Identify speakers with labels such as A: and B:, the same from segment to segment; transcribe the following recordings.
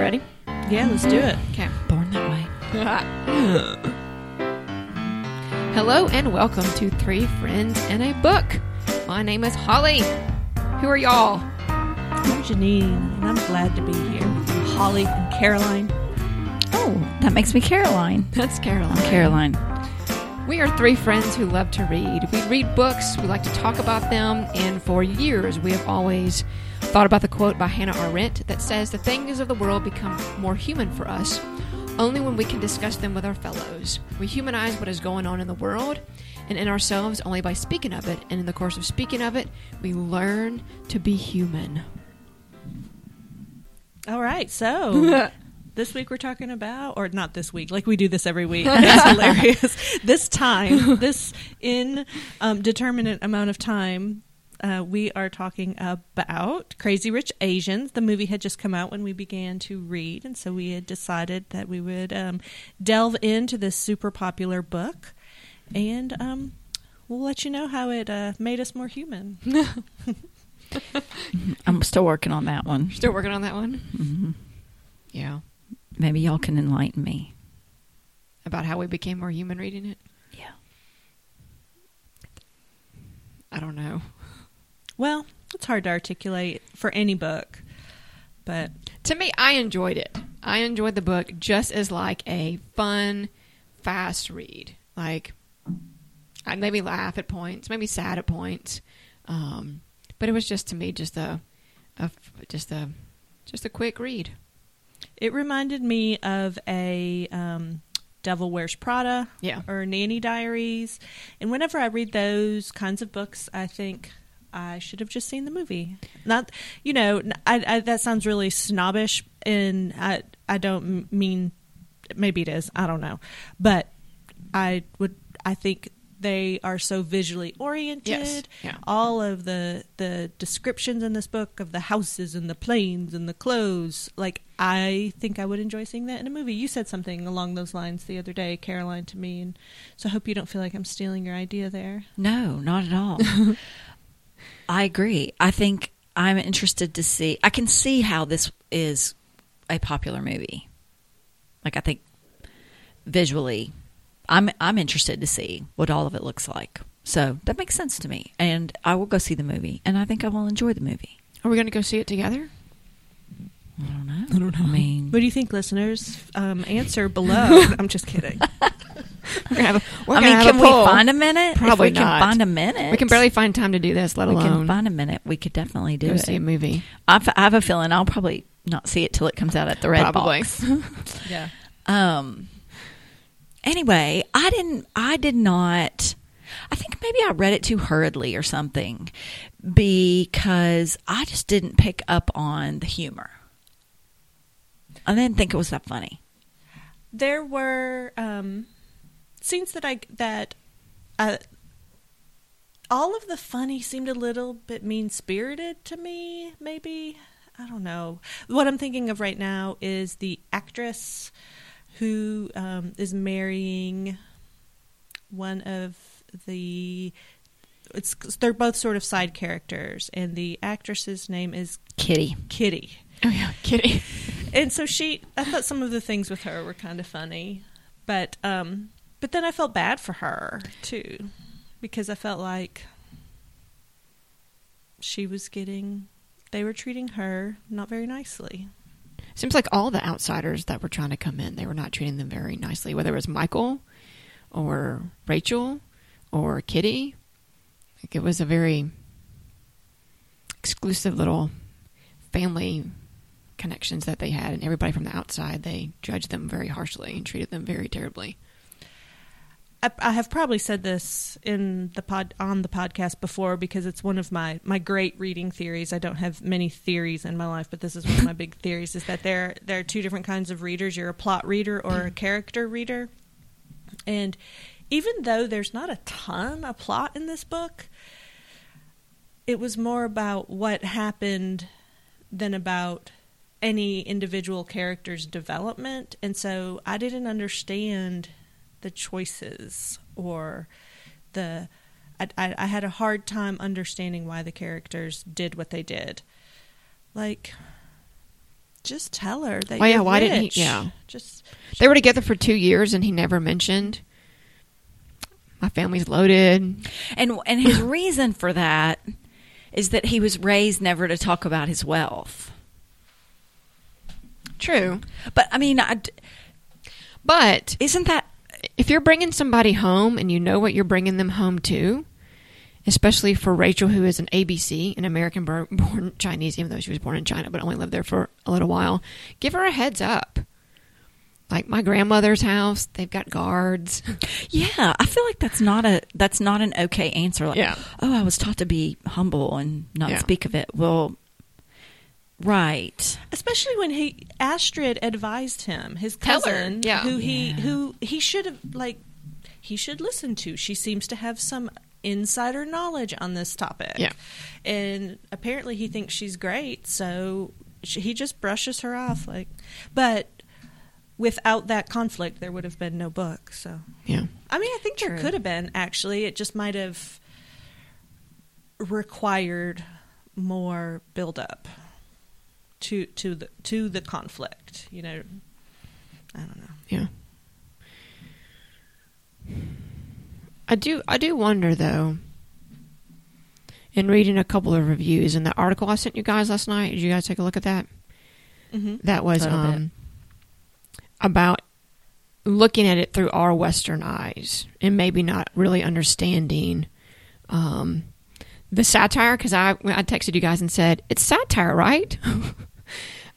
A: ready?
B: Yeah, let's do it.
A: Okay.
C: Born that way.
A: Hello and welcome to Three Friends and a Book. My name is Holly. Who are y'all?
B: I'm Janine, and I'm glad to be here with you, Holly and Caroline.
C: Oh, that makes me Caroline.
A: That's Caroline.
C: I'm Caroline.
A: We are three friends who love to read. We read books, we like to talk about them, and for years we have always thought about the quote by Hannah Arendt that says, The things of the world become more human for us only when we can discuss them with our fellows. We humanize what is going on in the world and in ourselves only by speaking of it, and in the course of speaking of it, we learn to be human.
B: All right, so this week we're talking about, or not this week, like we do this every week. It's hilarious. this time, this indeterminate amount of time, uh, we are talking about Crazy Rich Asians. The movie had just come out when we began to read, and so we had decided that we would um, delve into this super popular book, and um, we'll let you know how it uh, made us more human.
C: I'm still working on that one.
A: Still working on that one?
C: hmm
A: Yeah.
C: Maybe y'all can enlighten me.
A: About how we became more human reading it?
C: Yeah.
A: I don't know.
B: Well, it's hard to articulate for any book, but
A: To me, I enjoyed it. I enjoyed the book just as like a fun, fast read. Like, I made me laugh at points, made me sad at points, um, but it was just to me just a, a just a just a quick read.
B: It reminded me of a um, Devil Wears Prada
A: Yeah,
B: or Nanny Diaries. And whenever I read those kinds of books, I think I should have just seen the movie. Not, you know, I, I, that sounds really snobbish, and I, I don't mean, maybe it is, I don't know, but I would, I think they are so visually oriented.
A: Yes. Yeah.
B: All of the the descriptions in this book of the houses and the planes and the clothes, like I think I would enjoy seeing that in a movie. You said something along those lines the other day, Caroline, to me, and so I hope you don't feel like I'm stealing your idea there.
C: No, not at all. I agree. I think I'm interested to see. I can see how this is a popular movie. Like I think visually, I'm I'm interested to see what all of it looks like. So that makes sense to me, and I will go see the movie, and I think I will enjoy the movie.
A: are we going to go see it together?
C: I don't know. I don't know. I mean,
B: What do you think, listeners? Um, answer below. I'm just kidding.
A: We're gonna have a, we're
C: I mean,
A: have
C: can
A: a
C: we find a minute?
A: Probably
C: if we
A: not.
C: can find a minute.
A: We can barely find time to do this, let
C: We
A: alone
C: can find a minute. We could definitely do
A: go
C: it.
A: see a movie.
C: I f- I have a feeling I'll probably not see it till it comes out at the red
A: Probably.
C: box.
B: yeah.
C: um. Anyway, I didn't. I did not. I think maybe I read it too hurriedly or something because I just didn't pick up on the humor. I didn't think it was that funny.
B: There were um, scenes that I that uh, all of the funny seemed a little bit mean spirited to me. Maybe I don't know. What I'm thinking of right now is the actress who um, is marrying one of the. It's they're both sort of side characters, and the actress's name is
C: Kitty.
B: Kitty.
A: Oh yeah, Kitty.
B: and so she i thought some of the things with her were kind of funny but um but then i felt bad for her too because i felt like she was getting they were treating her not very nicely
A: Seems like all the outsiders that were trying to come in, they were not treating them very nicely. Whether it was Michael or Rachel or Kitty, like it was a very exclusive little family connections that they had, and everybody from the outside they judged them very harshly and treated them very terribly.
B: I, I have probably said this in the pod on the podcast before because it's one of my my great reading theories. I don't have many theories in my life, but this is one of my big theories: is that there there are two different kinds of readers. You're a plot reader or a character reader, and even though there's not a ton of plot in this book, it was more about what happened than about any individual character's development, and so I didn't understand the choices or the I, I, I had a hard time understanding why the characters did what they did like just tell her that.
A: Oh, yeah,
B: you're
A: why didn't he- yeah.
B: just
A: They were together for two years, and he never mentioned. My family's loaded.
C: And and his reason for that is that he was raised never to talk about his wealth.
A: True,
C: But I mean, I d
A: but
C: isn't that
A: if you're bringing somebody home and you know what you're bringing them home to, especially for Rachel, who is an ABC, an American born Chinese, even though she was born in China but only lived there for a little while, give her a heads up. Like my grandmother's house, they've got guards.
C: Yeah, I feel like that's not a that's not an okay answer. Like,
A: Yeah.
C: oh, I was taught to be humble and not
A: Yeah.
C: speak of it. Well, right.
B: especially when he Astrid advised him, his cousin,
A: yeah.
B: who he
C: Yeah.
B: who he should have like he should listen to. She seems to have some insider knowledge on this topic.
A: Yeah.
B: and apparently he thinks she's great, so she, he just brushes her off. Like, but without that conflict, there would have been no book. So,
A: Yeah.
B: I mean, I think there could have been actually. It just might have required more build up to to the to the conflict. You know, I don't know.
A: Yeah. I do I do wonder though in reading a couple of reviews in the article I sent you guys last night, did you guys take a look at that?
B: Mm-hmm.
A: That was um about looking at it through our western eyes and maybe not really understanding um the satire because I I texted you guys and said it's satire, right?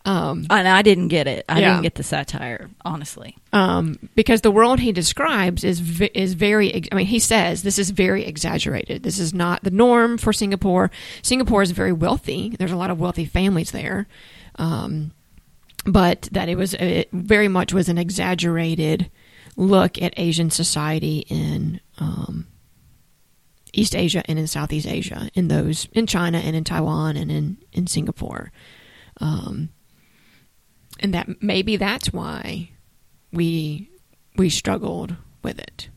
A: um
C: And I didn't get it. I
A: Yeah.
C: didn't get the satire, honestly.
A: um, because the world he describes is is very. ex- I mean, he says this is very exaggerated. This is not the norm for Singapore. Singapore is very wealthy. There's a lot of wealthy families there, um, but that it was it very much was an exaggerated look at Asian society in um, East Asia and in Southeast Asia, in those in China and in Taiwan and in in Singapore. Um, and that maybe that's why we we struggled with it.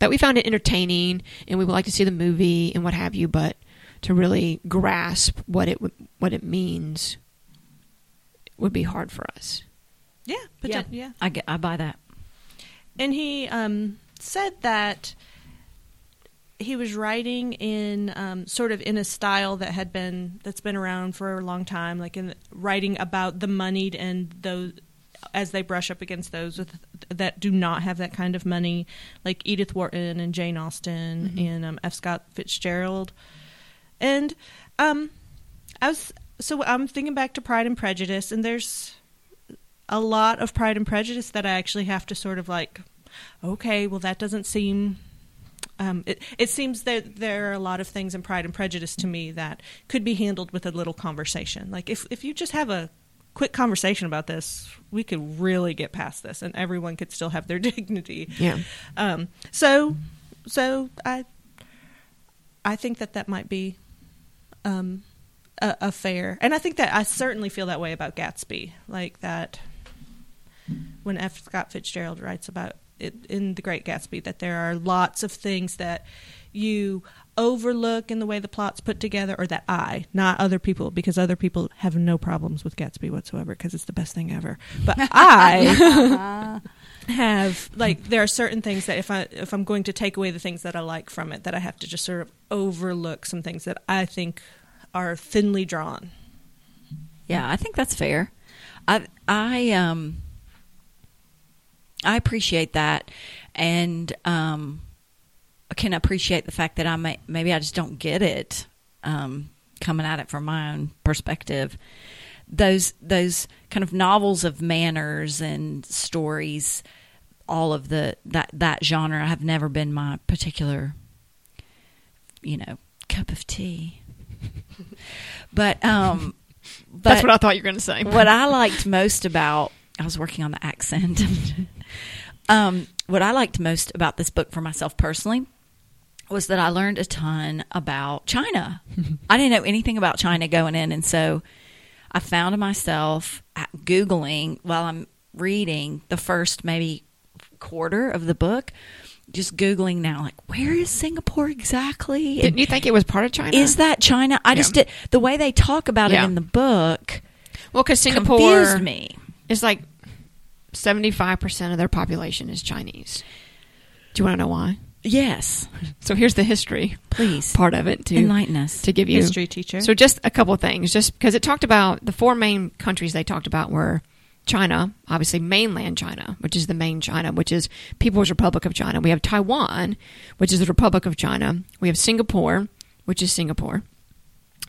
A: That we found it entertaining and we would like to see the movie and what have you, but to really grasp what it what it means would be hard for us.
B: Yeah, but
C: yeah.
B: yeah.
C: I get. I buy that.
B: And he um, said that he was writing in um, sort of in a style that had been that's been around for a long time, like in writing about the moneyed and those as they brush up against those with, that do not have that kind of money, like Edith Wharton and Jane Austen and um, F. Scott Fitzgerald. And um, I was so I'm thinking back to Pride and Prejudice, and there's a lot of Pride and Prejudice that I actually have to sort of like, okay, well that doesn't seem. Um, it, it seems that there are a lot of things in Pride and Prejudice to me that could be handled with a little conversation. Like if if you just have a quick conversation about this, we could really get past this, and everyone could still have their dignity.
A: Yeah.
B: Um, so, so I, I think that that might be, um, a, a fair, and I think that I certainly feel that way about Gatsby, like that. When F. Scott Fitzgerald writes about in The Great Gatsby, that there are lots of things that you overlook in the way the plot's put together, or that I, not other people, because other people have no problems with Gatsby whatsoever, because it's the best thing ever. But I have like there are certain things that if I if I'm going to take away the things that I like from it, that I have to just sort of overlook some things that I think are thinly drawn.
C: Yeah, I think that's fair. I I um I appreciate that, and um, I can appreciate the fact that I may maybe I just don't get it um, coming at it from my own perspective. Those those kind of novels of manners and stories, all of the that that genre have never been my particular, you know, cup of tea. but um, but
A: That's what I thought you were going to say.
C: what I liked most about I was working on the accent. um, what I liked most about this book for myself personally was that I learned a ton about China. I didn't know anything about China going in, and so I found myself googling while I'm reading the first maybe quarter of the book. Just googling now, like where is Singapore exactly?
A: Didn't you think it was part of China?
C: is that China? I just did the way they talk about
A: Yeah.
C: it in the book.
A: Well, because Singapore
C: confused me.
A: it's like seventy-five percent of their population is Chinese. Do you want to know why?
C: Yes,
A: So here's the history
C: please
A: part of it to
C: enlighten us.
A: to give you
B: History teacher.
A: So just a couple of things, just because it talked about the four main countries they talked about were China, obviously mainland China, which is the main China, which is People's Republic of China. We have Taiwan, which is the Republic of China. We have Singapore, which is Singapore,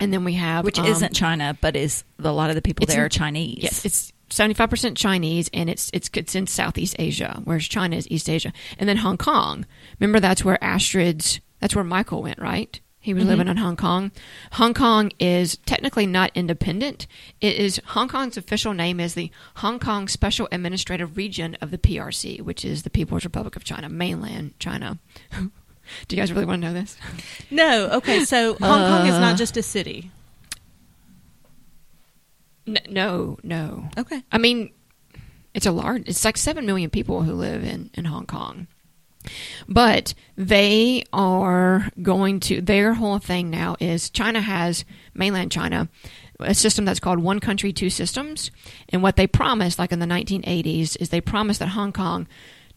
A: and then we have
C: Which
A: um,
C: isn't China, but is a lot of the people there
A: in-
C: are Chinese.
A: Yes, it's seventy five percent Chinese, and it's it's it's in Southeast Asia, whereas China is East Asia, and then Hong Kong. Remember, that's where Astrid's. That's where Michael went, right? He was living in Hong Kong. Hong Kong is technically not independent. It is Hong Kong's official name is the Hong Kong Special Administrative Region of the PRC, which is the People's Republic of China, mainland China. Do you guys really want to know this?
B: no, okay, so Hong Kong is
A: Uh.
B: not just a city.
A: N- no, no.
B: Okay.
A: I mean, it's a large. It's like seven million people who live in in Hong Kong, but they are going to. Their whole thing now is China has mainland China a system that's called one country two systems, and what they promised, like in the 1980s, is they promised that Hong Kong.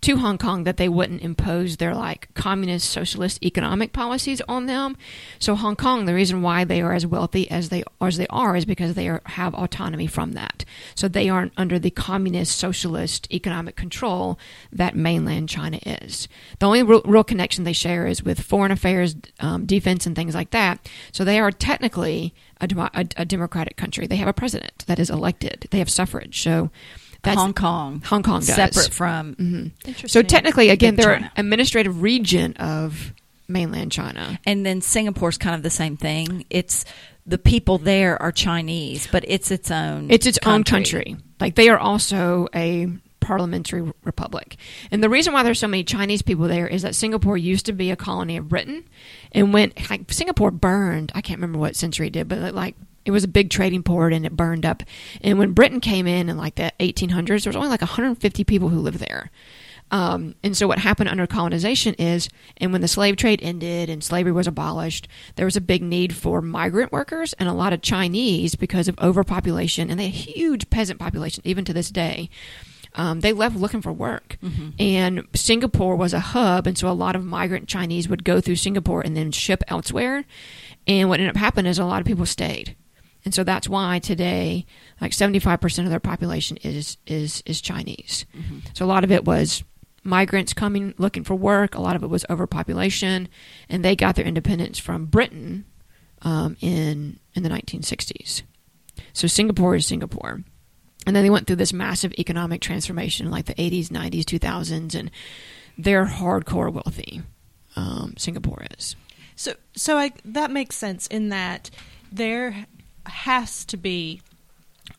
A: To Hong Kong, that they wouldn't impose their like communist socialist economic policies on them. So Hong Kong, the reason why they are as wealthy as they as they are is because they are, have autonomy from that. So they aren't under the communist socialist economic control that mainland China is. The only real, real connection they share is with foreign affairs, um, defense, and things like that. So they are technically a, a, a democratic country. They have a president that is elected. They have suffrage. So that's
C: Hong Kong.
A: Hong Kong does.
C: Separate from mm-hmm.
B: Interesting.
A: So technically, again, they're an administrative region of mainland China.
C: And then Singapore's kind of the same thing. It's the people there are Chinese, but it's its own.
A: It's its own country. Like they are also a parliamentary republic. And the reason why there's so many Chinese people there is that Singapore used to be a colony of Britain, and when like Singapore burned, I can't remember what century it did, but like it was a big trading port and it burned up. And when Britain came in in like the 1800s, there was only like 150 people who lived there. Um, and so what happened under colonization is, and when the slave trade ended and slavery was abolished, there was a big need for migrant workers and a lot of Chinese because of overpopulation, and they had a huge peasant population even to this day. Um, they left looking for work, and Singapore was a hub, and so a lot of migrant Chinese would go through Singapore and then ship elsewhere. And what ended up happening is a lot of people stayed, and so that's why today, like seventy five percent of their population is is is Chinese. So a lot of it was migrants coming looking for work. A lot of it was overpopulation, and they got their independence from Britain um, in in the 1960s. So Singapore is Singapore, and then they went through this massive economic transformation like the 80s, 90s, 2000s, and they're hardcore wealthy. Um, Singapore is.
B: So, so I that makes sense in that there has to be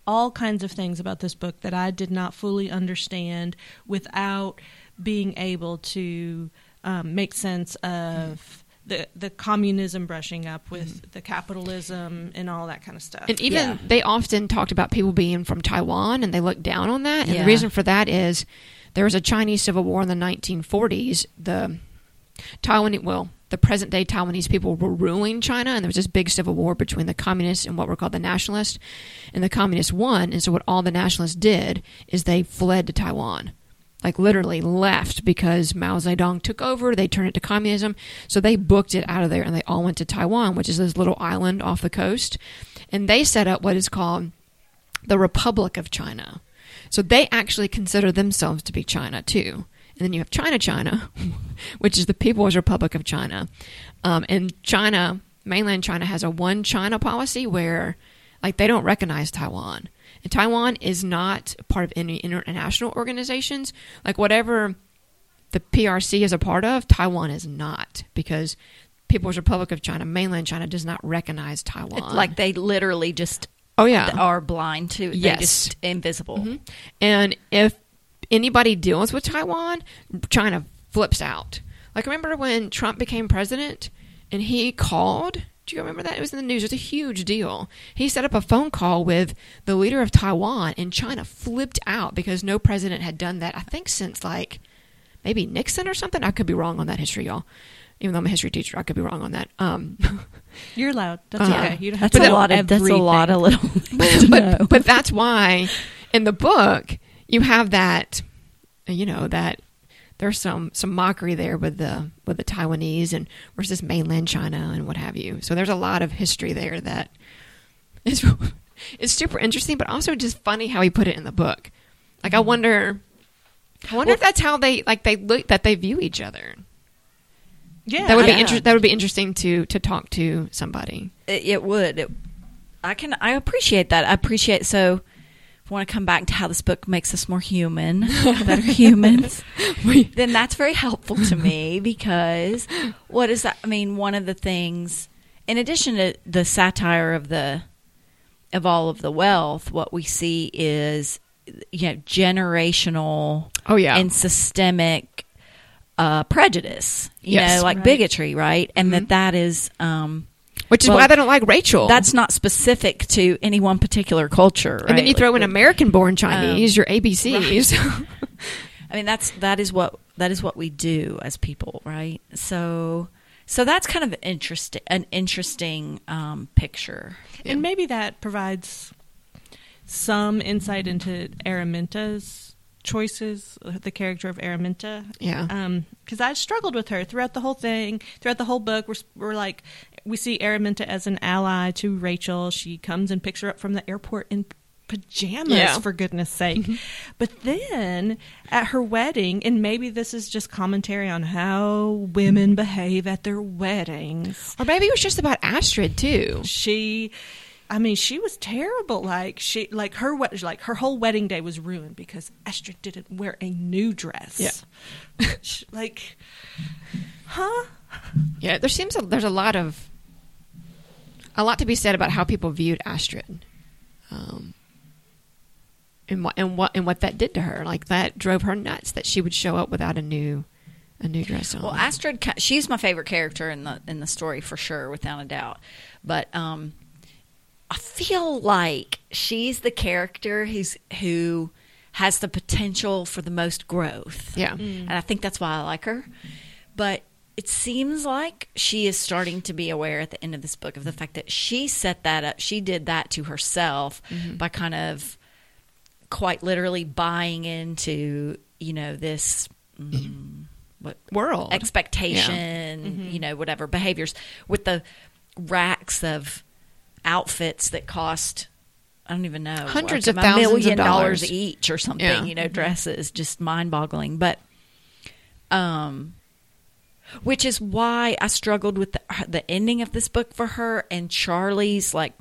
B: all kinds of things about this book that I did not fully understand without being able to um, make sense of the the communism brushing up with mm-hmm. the capitalism and all that kind of stuff.
A: And even
C: Yeah.
A: they often talked about people being from Taiwan and they looked down on that. And
C: Yeah.
A: the reason for that is there was a Chinese civil war in the 1940s. The Taiwan, well, the present day Taiwanese people were ruling China, and there was this big civil war between the communists and what were called the nationalists. And the communists won. And so, what all the nationalists did is they fled to Taiwan. Like literally left because Mao Zedong took over. They turned it to communism. So they booked it out of there and they all went to Taiwan, which is this little island off the coast. And they set up what is called the Republic of China. So they actually consider themselves to be China too. And then you have China, China, which is the People's Republic of China. Um, and China, mainland China, has a one China policy where, like, they don't recognize Taiwan. And Taiwan is not part of any international organizations. Like, whatever the PRC is a part of, Taiwan is not because People's Republic of China, mainland China, does not recognize Taiwan.
C: It's like they literally just
A: oh yeah,
C: are blind to. They
A: Yes.
C: just invisible. Mm-hmm.
A: And if anybody deals with Taiwan, China flips out. Like remember when Trump became president and he called? Do you remember that? It was in the news. It was a huge deal. He set up a phone call with the leader of Taiwan, and China flipped out because no president had done that. I think since like maybe Nixon or something. I could be wrong on that history, y'all. Even though I'm a history teacher, I could be wrong on that. Um,
B: You're allowed. That's
A: Uh,
B: okay. You don't have
C: That's
B: to
C: a lot of that's a lot of little. things to know.
A: but but that's why in the book you have that you know that there's some some mockery there with the with the Taiwanese and versus mainland China and what have you. So there's a lot of history there that is it's super interesting, but also just funny how he put it in the book. Like I wonder, I wonder if that's how they like they look that they view each other.
B: Yeah,
A: that would be
C: yeah.
A: inter- that would be interesting to to talk to somebody.
C: it, it would. It, I can. I appreciate that. I appreciate. So, want to come back to how this book makes us more human, better humans, then that's very helpful to me because what is that? I mean, one of the things, in addition to the satire of the of all of the wealth, what we see is you know generational
A: Oh yeah,
C: and systemic uh, prejudice. You
A: Yes.
C: know, like
B: Right.
C: bigotry, right? And
A: Mhm.
C: that that is. Um,
A: which is
C: well,
A: why they don't like Rachel.
C: that's not specific to any one particular culture, right?
A: And then you throw in American-born Chinese, your ABCs.
C: I mean, that's that is what that is what we do as people, right? So, so that's kind of interesting, an interesting um, picture.
B: And maybe that provides some insight into Araminta's choices, the character of Araminta.
A: yeah, Um
B: Because I struggled with her throughout the whole thing, throughout the whole book. We're, we're like, we see Araminta as an ally to Rachel. She comes and picks her up from the airport in pajamas,
A: Yeah.
B: for goodness sake. but then at her wedding, and maybe this is just commentary on how women behave at their weddings
A: or maybe it was just about Astrid too.
B: she i mean she was terrible like she like her like her whole wedding day was ruined because Astrid didn't wear a new dress
A: Yeah.
B: Like huh
A: Yeah, there seems a, there's a lot of a lot to be said about how people viewed Astrid, um, and what and what and what that did to her. Like that drove her nuts that she would show up without a new a new dress on.
C: Well, Astrid, she's my favorite character in the in the story for sure, without a doubt. But um, I feel like she's the character who's who has the potential for the most growth.
A: yeah,
C: and mm. I think that's why I like her. But it seems like she is starting to be aware at the end of this book of the fact that she set that up. She did that to herself mm-hmm. by kind of quite literally buying into you know this mm, what
A: world
C: expectation, you mm-hmm. know, whatever behaviors with the racks of outfits that cost. I don't even know
A: Hundreds
C: like
A: of thousands of dollars.
C: dollars each or something.
A: Yeah.
C: You know, dresses just mind boggling. But, um, which is why I struggled with the, the ending of this book for her and Charlie's like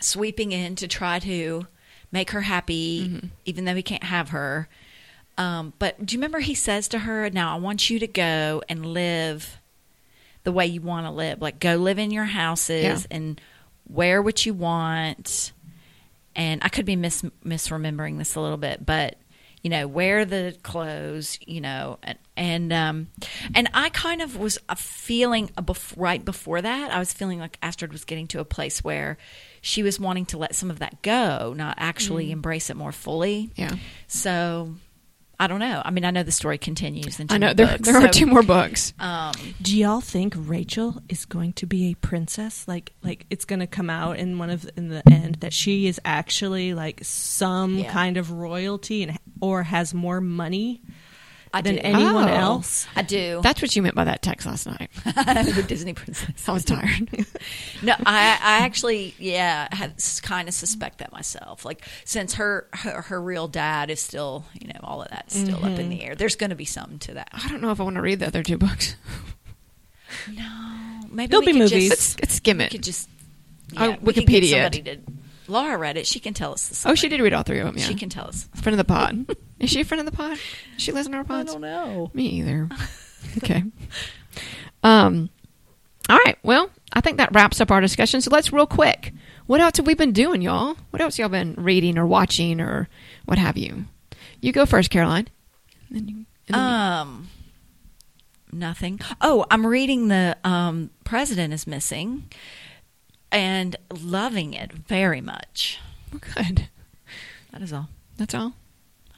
C: sweeping in to try to make her happy, even though he can't have her. Um, but do you remember he says to her, "Now I want you to go and live the way you want to live. Like go live in your houses
A: Yeah.
C: and wear what you want." And I could be mis- misremembering this a little bit, but you know, wear the clothes, you know, and and um, and I kind of was uh, feeling a bef- right before that. I was feeling like Astrid was getting to a place where she was wanting to let some of that go, not actually embrace it more fully.
A: yeah.
C: So I don't know. I mean, I know the story continues. In two
A: I know there
C: books,
A: there are
C: so,
A: two more books.
C: Um,
B: do y'all think rachel is going to be a princess like like it's going to come out in one of in the end that she is actually like some
C: Yeah.
B: kind of royalty and or has more money
C: I
B: than
C: do.
B: anyone
A: Oh.
B: else
C: I do.
A: That's what you meant by that text last night.
C: the Disney princess.
A: I was tired.
C: No, I, I actually, yeah, had kind of suspect that myself. Like, since her, her her real dad is still, you know, all of that's still up in mm-hmm. the air. There's going to be something to that.
A: I don't know if I want to read the other two books.
C: No, maybe
B: There'll
C: we
B: be movies.
C: Just,
A: Let's, skim
C: we
A: it.
C: could just
A: Oh,
C: yeah, we could get
A: Wikipedia
C: somebody to. Laura read it. She can tell us the story.
A: Oh, she did read all three of them. Yeah,
C: She can tell us.
A: Friend of the pod. Is she a friend of the pod? Does she listen to our pods?
C: I don't know.
A: Me either. okay. Um. All right. Well, I think that wraps up our discussion. So let's real quick. What else have we been doing, y'all? What else y'all been reading or watching or what have you? You go first, Caroline. And you, and then you-
C: Um, nothing. Oh, I'm reading the um, President is Missing and loving it very much.
A: good.
C: That is all,
A: That's all.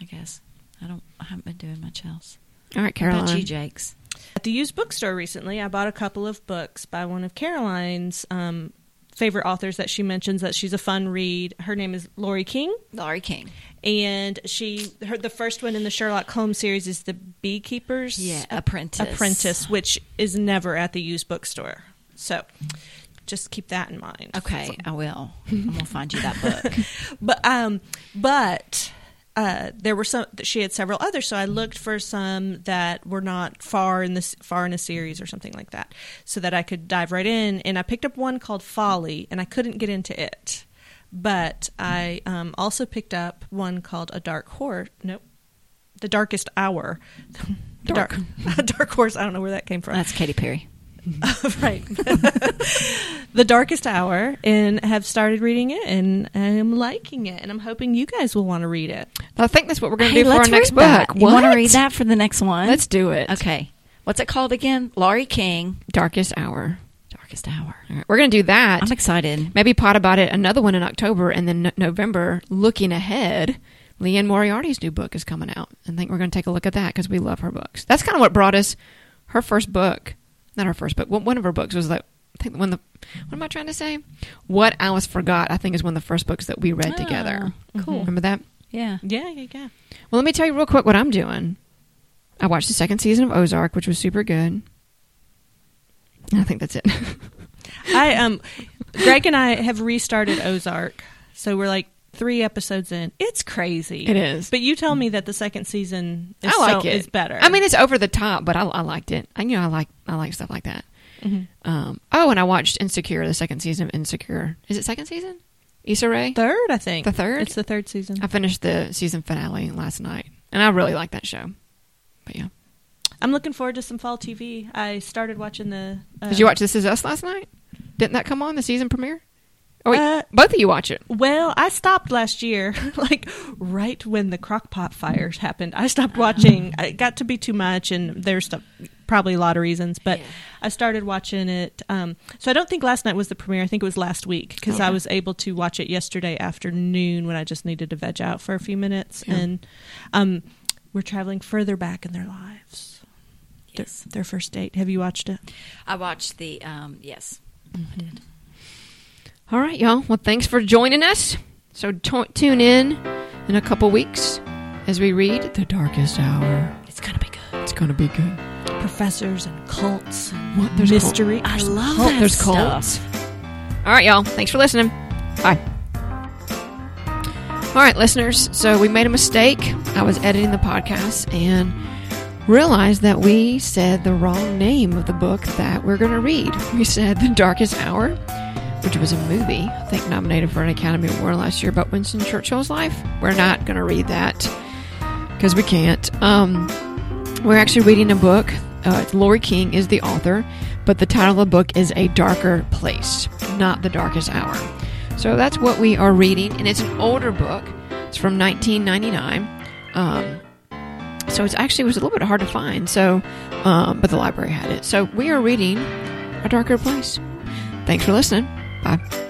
C: I guess. I don't. I haven't been doing much else.
A: All right,
C: How about
A: Caroline.
C: you, Jakes?
B: At the used bookstore recently, I bought a couple of books by one of Caroline's um, favorite authors that she mentions that she's a fun read. Her name is Laurie King,
C: Laurie King.
B: and she her the first one in the Sherlock Holmes series is the Beekeepers
C: Yeah, Apprentice.
B: Apprentice, which is never at the used bookstore. So just keep that in mind.
C: Okay, I will. I'm gonna find you that book.
B: but um but uh there were some she had several others so i looked for some that were not far in this far in a series or something like that so that i could dive right in and i picked up one called folly and i couldn't get into it but i um, also picked up one called a dark horse nope the darkest hour
A: Dark.
B: dark, dark horse i don't know where that came from
C: That's Katy Perry.
B: right. the Darkest Hour, and have started reading it, and I'm liking it, and I'm hoping you guys will want to read it.
A: I think that's what we're going to
C: Hey,
A: do for our next
C: read that.
A: book.
C: You want to read that for the next one?
A: Let's do it.
C: Okay. What's it called again? Laurie King.
A: Darkest Hour.
C: Darkest Hour.
A: All right, we're going to do that.
C: I'm excited.
A: Maybe pot about it. Another one in October, and then no- November. Looking ahead, Liane Moriarty's new book is coming out. I think we're going to take a look at that because we love her books. That's kind of what brought us her first book. Not her first book. One one of her books was like I think when the what am I trying to say? What Alice Forgot. I think is one of the first books that we read
C: Oh,
A: together.
C: cool.
A: Remember that?
C: Yeah.
B: Yeah, yeah, yeah.
A: Well, let me tell you real quick what I'm doing. I watched the second season of Ozark, which was super good. And I think that's it.
B: I um, Greg and I have restarted Ozark, so we're like three episodes in. It's crazy.
A: It is.
B: But you tell me that the second season is,
A: I like
B: so,
A: it.
B: is better.
A: I mean, it's over the top, but I, I liked it. I you know I like I like stuff like that. Um, oh, and I watched Insecure, the second season of Insecure. Is it second season? Issa Rae.
B: third, I think
A: The third?
B: It's the third season.
A: I finished the season finale last night, and I really like that show. But yeah,
B: I'm looking forward to some fall TV. I started watching the. Uh,
A: did you watch This Is Us last night? Didn't that come on the season premiere? Oh wait,
B: Uh,
A: both of you watch it.
B: Well, I stopped last year, like right when the crockpot fires happened. I stopped watching. It got to be too much, and there's stuff, probably a lot of reasons. But
C: Yeah.
B: I started watching it. Um, so I don't think last night was the premiere. I think it was last week because I was able to watch it yesterday afternoon when I just needed to veg out for a few minutes.
A: Yeah.
B: And um, we're traveling further back in their lives. Their,
C: Yes.
B: their first date. Have you watched it?
C: I watched the um yes. I did.
A: All right, y'all. Well, thanks for joining us. So t- tune in in a couple weeks as we read The Darkest Hour.
C: It's gonna be good.
A: It's going to be good.
B: Professors and cults and
A: What? There's
B: mystery.
C: I love
A: cult-
C: that
A: there's
C: stuff.
A: cults. All right, y'all. Thanks for listening. Bye. All right, listeners. So we made a mistake. I was editing the podcast and realized that we said the wrong name of the book that we're going to read. We said The Darkest Hour, which was a movie, I think nominated for an Academy Award last year about Winston Churchill's life. We're not going to read that because we can't. Um, we're actually reading a book. Uh, Laurie King is the author, but the title of the book is A Darker Place, not The Darkest Hour. So that's what we are reading, and it's an older book. It's from 1999. Um, so it's actually was a little bit hard to find. So, um, but the library had it. So we are reading A Darker Place. Thanks for listening bye.